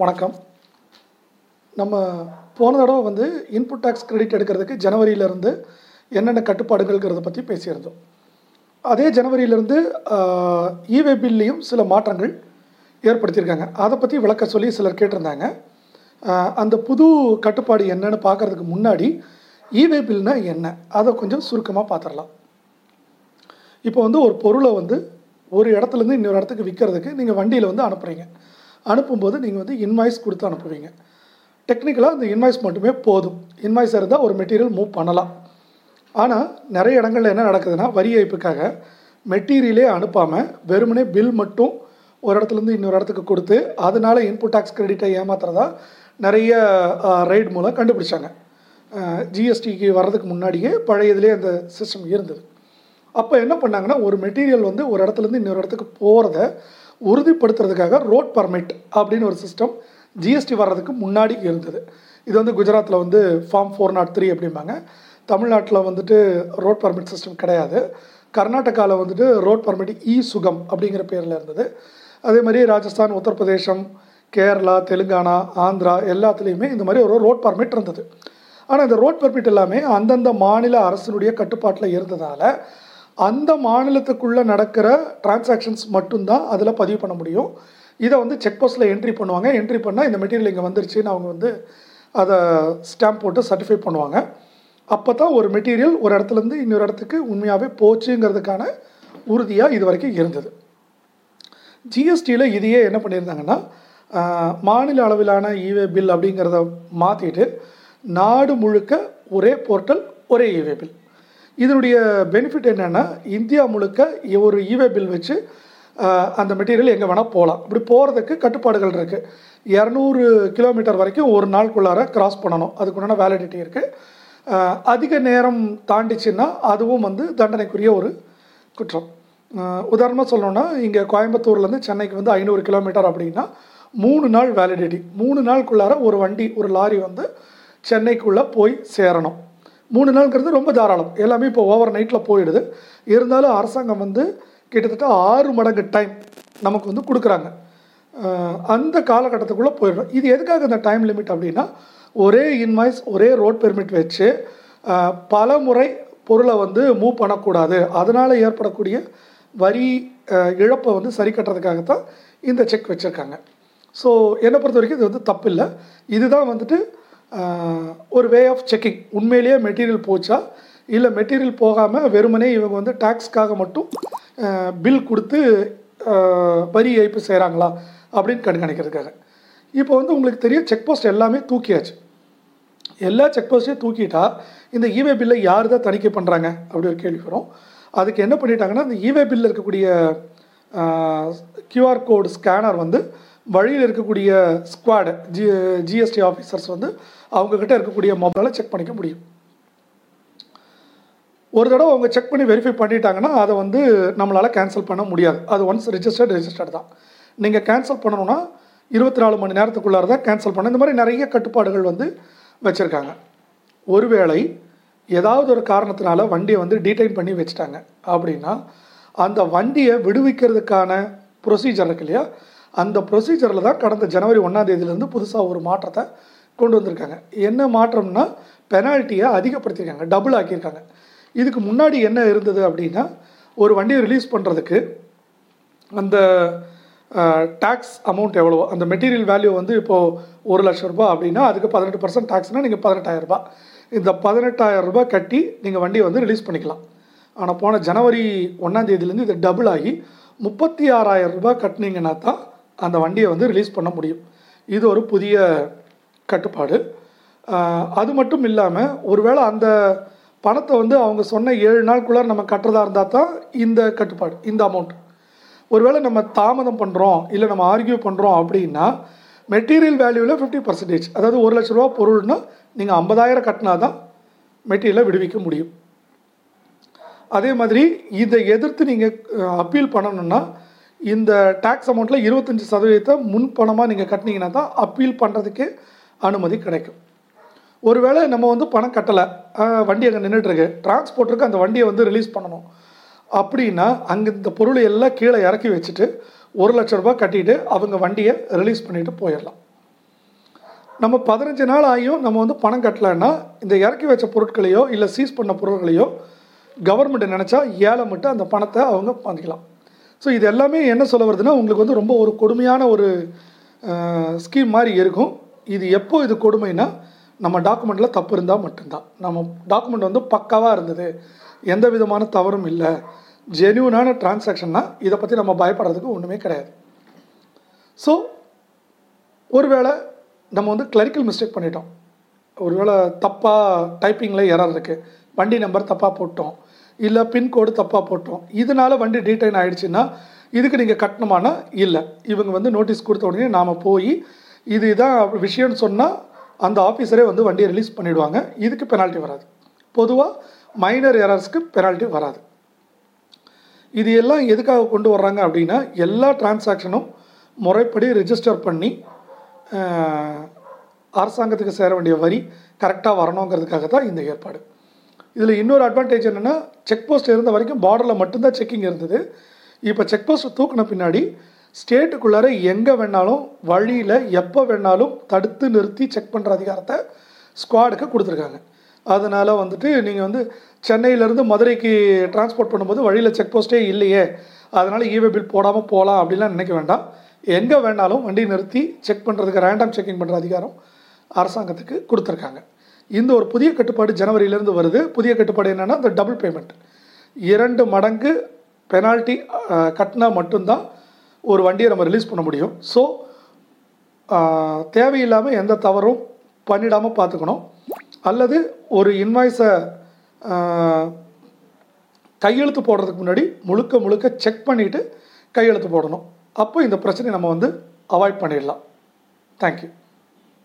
வணக்கம். நம்ம போன தடவை வந்து இன்புட் டேக்ஸ் கிரெடிட் எடுக்கிறதுக்கு ஜனவரியிலேருந்து என்னென்ன கட்டுப்பாடுகள்ங்கிறத பற்றி பேசியிருந்தோம். அதே ஜனவரியிலேருந்து இவே பில்லையும் சில மாற்றங்கள் ஏற்படுத்தியிருக்காங்க. அதை பற்றி விளக்க சொல்லி சிலர் கேட்டிருந்தாங்க. அந்த புது கட்டுப்பாடு என்னன்னு பார்க்கறதுக்கு முன்னாடி இவே பில்னா என்ன? அதை கொஞ்சம் சுருக்கமாக பார்த்துடலாம் இப்போ வந்து ஒரு பொருளை வந்து ஒரு இடத்துலேருந்து இன்னொரு இடத்துக்கு விற்கிறதுக்கு நீங்கள் வண்டியில் வந்து அனுப்புகிறீங்க அனுப்பும்போது நீங்கள் வந்து இன்வாய்ஸ் கொடுத்து அனுப்புவீங்க. டெக்னிக்கலாக அந்த இன்வாய்ஸ் மட்டுமே போதும். இன்வாய்ஸ் இருந்தால் ஒரு மெட்டீரியல் மூவ் பண்ணலாம். ஆனால் நிறைய இடங்களில் என்ன நடக்குதுன்னா வரி ஏய்ப்புக்காக மெட்டீரியலே அனுப்பாமல் வெறுமனே பில் மட்டும் ஒரு இடத்துலேருந்து இன்னொரு இடத்துக்கு கொடுத்து அதனால இன்புட் டேக்ஸ் கிரெடிட்டை ஏமாத்துறதா நிறைய ரைட் மூலம் கண்டுபிடிச்சாங்க. ஜிஎஸ்டிக்கு வர்றதுக்கு முன்னாடியே பழையதுலேயே அந்த சிஸ்டம் இருந்தது. அப்போ என்ன பண்ணாங்கன்னா ஒரு மெட்டீரியல் வந்து ஒரு இடத்துலேருந்து இன்னொரு இடத்துக்கு போகிறத உறுதிப்படுத்துறதுக்காக ரோட் பர்மிட் அப்படின்னு ஒரு சிஸ்டம் ஜிஎஸ்டி வர்றதுக்கு முன்னாடி இருந்தது. இது வந்து குஜராத்தில் வந்து ஃபார்ம் ஃபோர் நாட் த்ரீ அப்படிம்பாங்க. தமிழ்நாட்டில் வந்துட்டு ரோட் பர்மிட் சிஸ்டம் கிடையாது. கர்நாடகாவில் வந்துட்டு ரோட் பர்மிட் இ சுகம் அப்படிங்கிற பேரில் இருந்தது. அதே மாதிரி ராஜஸ்தான் உத்தரப்பிரதேசம் கேரளா தெலுங்கானா ஆந்திரா எல்லாத்துலேயுமே இந்த மாதிரி ஒரு ரோட் பர்மிட் இருந்தது. ஆனால் இந்த ரோட் பர்மிட் எல்லாமே அந்தந்த மாநில அரசினுடைய கட்டுப்பாட்டில் இருந்ததால் அந்த மாநிலத்துக்குள்ளே நடக்கிற டிரான்சாக்ஷன்ஸ் மட்டும்தான் அதில் பதிவு பண்ண முடியும். இதை வந்து செக் போஸ்ட்டில் என்ட்ரி பண்ணுவாங்க. என்ட்ரி பண்ணால் இந்த மெட்டீரியல் இங்கே வந்துருச்சுன்னு அவங்க வந்து அதை ஸ்டாம்ப் போட்டு சர்டிஃபை பண்ணுவாங்க. அப்போ தான் ஒரு மெட்டீரியல் ஒரு இடத்துலேருந்து இன்னொரு இடத்துக்கு உண்மையாகவே போச்சுங்கிறதுக்கான உறுதியாக இது வரைக்கும் இருந்தது. ஜிஎஸ்டியில் இதையே என்ன பண்ணியிருந்தாங்கன்னா மாநில அளவிலான இவே பில் அப்படிங்கிறத மாற்றிட்டு நாடு முழுக்க ஒரே போர்ட்டல் ஒரே இவே பில் இதனுடைய பெனிஃபிட் என்னென்னா இந்தியா முழுக்க ஒரு ஈவே பில் வச்சு அந்த மெட்டீரியல் எங்கே வேணால் போகலாம் இப்படி போகிறதுக்கு கட்டுப்பாடுகள் இருக்குது இரநூறு கிலோமீட்டர் வரைக்கும் ஒரு நாளுக்குள்ளார கிராஸ் பண்ணணும். அதுக்குண்டான வேலிடிட்டி இருக்குது அதிக நேரம் தாண்டிச்சுன்னா அதுவும் வந்து தண்டனைக்குரிய ஒரு குற்றம். உதாரணமாக சொல்லணும்னா இங்கே கோயம்புத்தூர்லேருந்து சென்னைக்கு வந்து ஐநூறு கிலோமீட்டர் அப்படின்னா மூணு நாள் வேலிடிட்டி மூணு நாளுக்குள்ளார ஒரு வண்டி ஒரு லாரி வந்து சென்னைக்குள்ளே போய் சேரணும். மூணு நாளுங்கிறது ரொம்ப தாராளம். எல்லாமே இப்போ ஓவர் நைட்டில் போயிடுது. இருந்தாலும் அரசாங்கம் வந்து கிட்டத்தட்ட ஆறு மடங்கு டைம் நமக்கு வந்து கொடுக்குறாங்க. அந்த காலகட்டத்துக்குள்ளே போயிடும் இது எதுக்காக இந்த டைம் லிமிட் அப்படின்னா ஒரே இன்வாய்ஸ் ஒரே ரோட் பெர்மிட் வச்சு பல முறை பொருளை வந்து மூவ் பண்ணக்கூடாது. அதனால் ஏற்படக்கூடிய வரி இழப்பை வந்து சரி கட்டுறதுக்காகத்தான் இந்த செக் வச்சுருக்காங்க. ஸோ என்னை பொறுத்த வரைக்கும் இது வந்து தப்பு இல்லை இதுதான் வந்துட்டு ஒரு வே ஆஃப் செக்கிங் உண்மையிலேயே மெட்டீரியல் போச்சா? இல்லை மெட்டீரியல் போகாமல் வெறுமனே இவங்க வந்து டேக்ஸ்க்காக மட்டும் பில் கொடுத்து வரி ஏய்ப்பு செய்கிறாங்களா அப்படின்னு கண்காணிக்கிறதுக்காக இப்போ வந்து உங்களுக்கு தெரியும் செக் போஸ்ட் எல்லாமே தூக்கியாச்சு. எல்லா செக் போஸ்ட்டையும் தூக்கிட்டா இந்த இவே பில்லை யார் தான் தணிக்கை பண்ணுறாங்க அப்படி ஒரு கேள்வி வரும். அதுக்கு என்ன பண்ணிட்டாங்கன்னா இந்த இவே பில்லில் இருக்கக்கூடிய கியூஆர் கோடு ஸ்கேனர் வந்து வழியில் இருக்கக்கூடிய ஸ்குவாடு ஜி ஜிஎஸ்டி ஆஃபீஸர்ஸ் வந்து அவங்கக்கிட்ட இருக்கக்கூடிய மொபைலை செக் பண்ணிக்க முடியும். ஒரு தடவை அவங்க செக் பண்ணி வெரிஃபை பண்ணிட்டாங்கன்னா அதை வந்து நம்மளால் கேன்சல் பண்ண முடியாது. அது ஒன்ஸ் ரிஜிஸ்டர்ட் ரிஜிஸ்டர்ட் தான். நீங்கள் கேன்சல் பண்ணணும்னா இருபத்தி நாலு மணி நேரத்துக்குள்ளார தான் கேன்சல் பண்ண இந்த மாதிரி நிறைய கட்டுப்பாடுகள் வந்து வச்சுருக்காங்க. ஒருவேளை ஏதாவது ஒரு காரணத்தினால வண்டியை வந்து டீடைன் பண்ணி வச்சுட்டாங்க அப்படின்னா அந்த வண்டியை விடுவிக்கிறதுக்கான ப்ரொசீஜர் இருக்கு இல்லையா? அந்த ப்ரொசீஜரில் தான் கடந்த ஜனவரி ஒன்றாம் தேதியிலேருந்து புதுசாக ஒரு மாற்றத்தை கொண்டு வந்திருக்காங்க. என்ன மாற்றம்னா பெனால்ட்டியை அதிகப்படுத்தியிருக்காங்க டபுள் ஆக்கியிருக்காங்க. இதுக்கு முன்னாடி என்ன இருந்தது அப்படின்னா ஒரு வண்டியை ரிலீஸ் பண்ணுறதுக்கு அந்த டேக்ஸ் அமௌண்ட் எவ்வளவோ அந்த மெட்டீரியல் வேல்யூ வந்து இப்போது ஒரு லட்சம் ரூபாய் அப்படின்னா அதுக்கு பதினெட்டு பர்சன்ட் டேக்ஸ்னால் நீங்கள் பதினெட்டாயிரம் ரூபாய். இந்த பதினெட்டாயிரம் ரூபாய் கட்டி நீங்கள் வண்டியை வந்து ரிலீஸ் பண்ணிக்கலாம். ஆனால் போன ஜனவரி ஒன்றாந்தேதியிலேருந்து இது டபுள் ஆகி முப்பத்தி ஆறாயிரம் ரூபாய் கட்டினீங்கன்னா தான் அந்த வண்டியை வந்து ரிலீஸ் பண்ண முடியும். இது ஒரு புதிய கட்டுப்பாடு. அது மட்டும் இல்லாமல் ஒருவேளை அந்த பணத்தை வந்து அவங்க சொன்ன ஏழு நாளுக்குள்ளே நம்ம கட்டுறதா இருந்தால் தான் இந்த கட்டுப்பாடு இந்த அமௌண்ட் ஒருவேளை நம்ம தாமதம் பண்ணுறோம் இல்லை நம்ம ஆர்கியூ பண்ணுறோம் அப்படின்னா மெட்டீரியல் வேல்யூவில் ஃபிஃப்டி பர்சன்டேஜ் அதாவது ஒரு லட்ச ரூபா பொருள்னா நீங்கள் ஐம்பதாயிரம் கட்டினா தான் மெட்டீரியலை விடுவிக்க முடியும். அதே மாதிரி இதை எதிர்த்து நீங்கள் அப்பீல் பண்ணணுன்னா இந்த டேக்ஸ் அமௌண்ட்டில் இருபத்தஞ்சி சதவீதத்தை முன் பணமாக நீங்கள் கட்டினீங்கன்னா தான் அப்பீல் பண்ணுறதுக்கு அனுமதி கிடைக்கும். ஒருவேளை நம்ம வந்து பணம் கட்டலை வண்டி அங்கே நின்றுட்டுருக்கு டிரான்ஸ்போர்ட்டருக்கு அந்த வண்டியை வந்து ரிலீஸ் பண்ணணும். அப்படின்னா அங்கே இந்த பொருளை எல்லாம் கீழே இறக்கி வச்சுட்டு ஒரு லட்ச ரூபாய் கட்டிட்டு அவங்க வண்டியை ரிலீஸ் பண்ணிட்டு போயிடலாம். நம்ம பதினஞ்சு நாள் ஆகியும் நம்ம வந்து பணம் கட்டலைன்னா இந்த இறக்கி வச்ச பொருட்களையோ இல்லை சீஸ் பண்ண பொருட்களையோ கவர்மெண்ட் நினச்சா ஏழை மட்டும் அந்த பணத்தை அவங்க பண்ணிக்கலாம் ஸோ இது எல்லாமே என்ன சொல்ல வருதுன்னா உங்களுக்கு வந்து ரொம்ப ஒரு கொடுமையான ஒரு ஸ்கீம் மாதிரி இருக்கும். இது எப்போ இது கொடுமைனா நம்ம டாக்குமெண்ட்டில் தப்பு இருந்தால் மட்டும்தான். நம்ம டாக்குமெண்ட் வந்து பக்காவாக இருந்தது. எந்த விதமான தவறும் இல்லை. ஜென்யூனான டிரான்சாக்ஷன்னா இதை பற்றி நம்ம பயப்படுறதுக்கு ஒன்றுமே கிடையாது. ஸோ ஒருவேளை நம்ம வந்து கிளரிக்கல் மிஸ்டேக் பண்ணிட்டோம். ஒருவேளை தப்பாக டைப்பிங்கில் எரர் இருக்குது வண்டி நம்பர் தப்பாக போட்டோம். இல்லை பின்கோடு தப்பாக போட்டோம். இதனால் வண்டி டீடைன் ஆகிடுச்சின்னா இதுக்கு நீங்கள் கட்டணமானா இல்லை. இவங்க வந்து நோட்டீஸ் கொடுத்த உடனே நாம் போய் இது இதான் விஷயம்னு சொன்னால் அந்த ஆஃபீஸரே வந்து வண்டியை ரிலீஸ் பண்ணிவிடுவாங்க இதுக்கு பெனால்ட்டி வராது. பொதுவாக மைனர் எரர்ஸ்க்கு பெனால்ட்டி வராது. இது எல்லாம் எதுக்காக கொண்டு வர்றாங்க அப்படின்னா எல்லா டிரான்சாக்ஷனும் முறைப்படி ரிஜிஸ்டர் பண்ணி அரசாங்கத்துக்கு சேர வேண்டிய வரி கரெக்டாக வரணுங்கிறதுக்காக தான் இந்த ஏற்பாடு. இதில் இன்னொரு அட்வான்டேஜ் என்னென்னா செக் போஸ்ட் இருந்த வரைக்கும் பார்டரில் மட்டும்தான் செக்கிங் இருந்தது. இப்போ செக் போஸ்ட் தூக்கின பின்னாடி ஸ்டேட்டுக்குள்ளார எங்கே வேணாலும் வழியில் எப்போ வேணாலும் தடுத்து நிறுத்தி செக் பண்ணுற அதிகாரத்தை ஸ்குவாடுக்கு கொடுத்துருக்காங்க. அதனால் வந்துட்டு நீங்கள் வந்து சென்னையிலேருந்து மதுரைக்கு டிரான்ஸ்போர்ட் பண்ணும்போது வழியில் செக் போஸ்ட்டே இல்லையே. அதனால் இவே பில் போடாமல் போகலாம் அப்படிலாம் நினைக்க வேண்டாம். எங்கே வேணாலும் வண்டி நிறுத்தி செக் பண்ணுறதுக்கு ரேண்டம் செக்கிங் பண்ணுற அதிகாரம் அரசாங்கத்துக்கு கொடுத்துருக்காங்க. இந்த ஒரு புதிய கட்டுப்பாடு ஜனவரியிலேருந்து வருது. புதிய கட்டுப்பாடு என்னென்னா இந்த டபுள் பேமெண்ட் இரண்டு மடங்கு பெனால்ட்டி கட்டினா மட்டும்தான் ஒரு வண்டியை நம்ம ரிலீஸ் பண்ண முடியும். ஸோ தேவையில்லாமல் எந்த தவறும் பண்ணிடாமல் பார்த்துக்கணும். அல்லது ஒரு இன்வாய்ஸை கையெழுத்து போடுறதுக்கு முன்னாடி முழுக்க முழுக்க செக் பண்ணிவிட்டு கையெழுத்து போடணும். அப்போ இந்த பிரச்சனையை நம்ம வந்து அவாய்ட் பண்ணிடலாம். தேங்க்யூ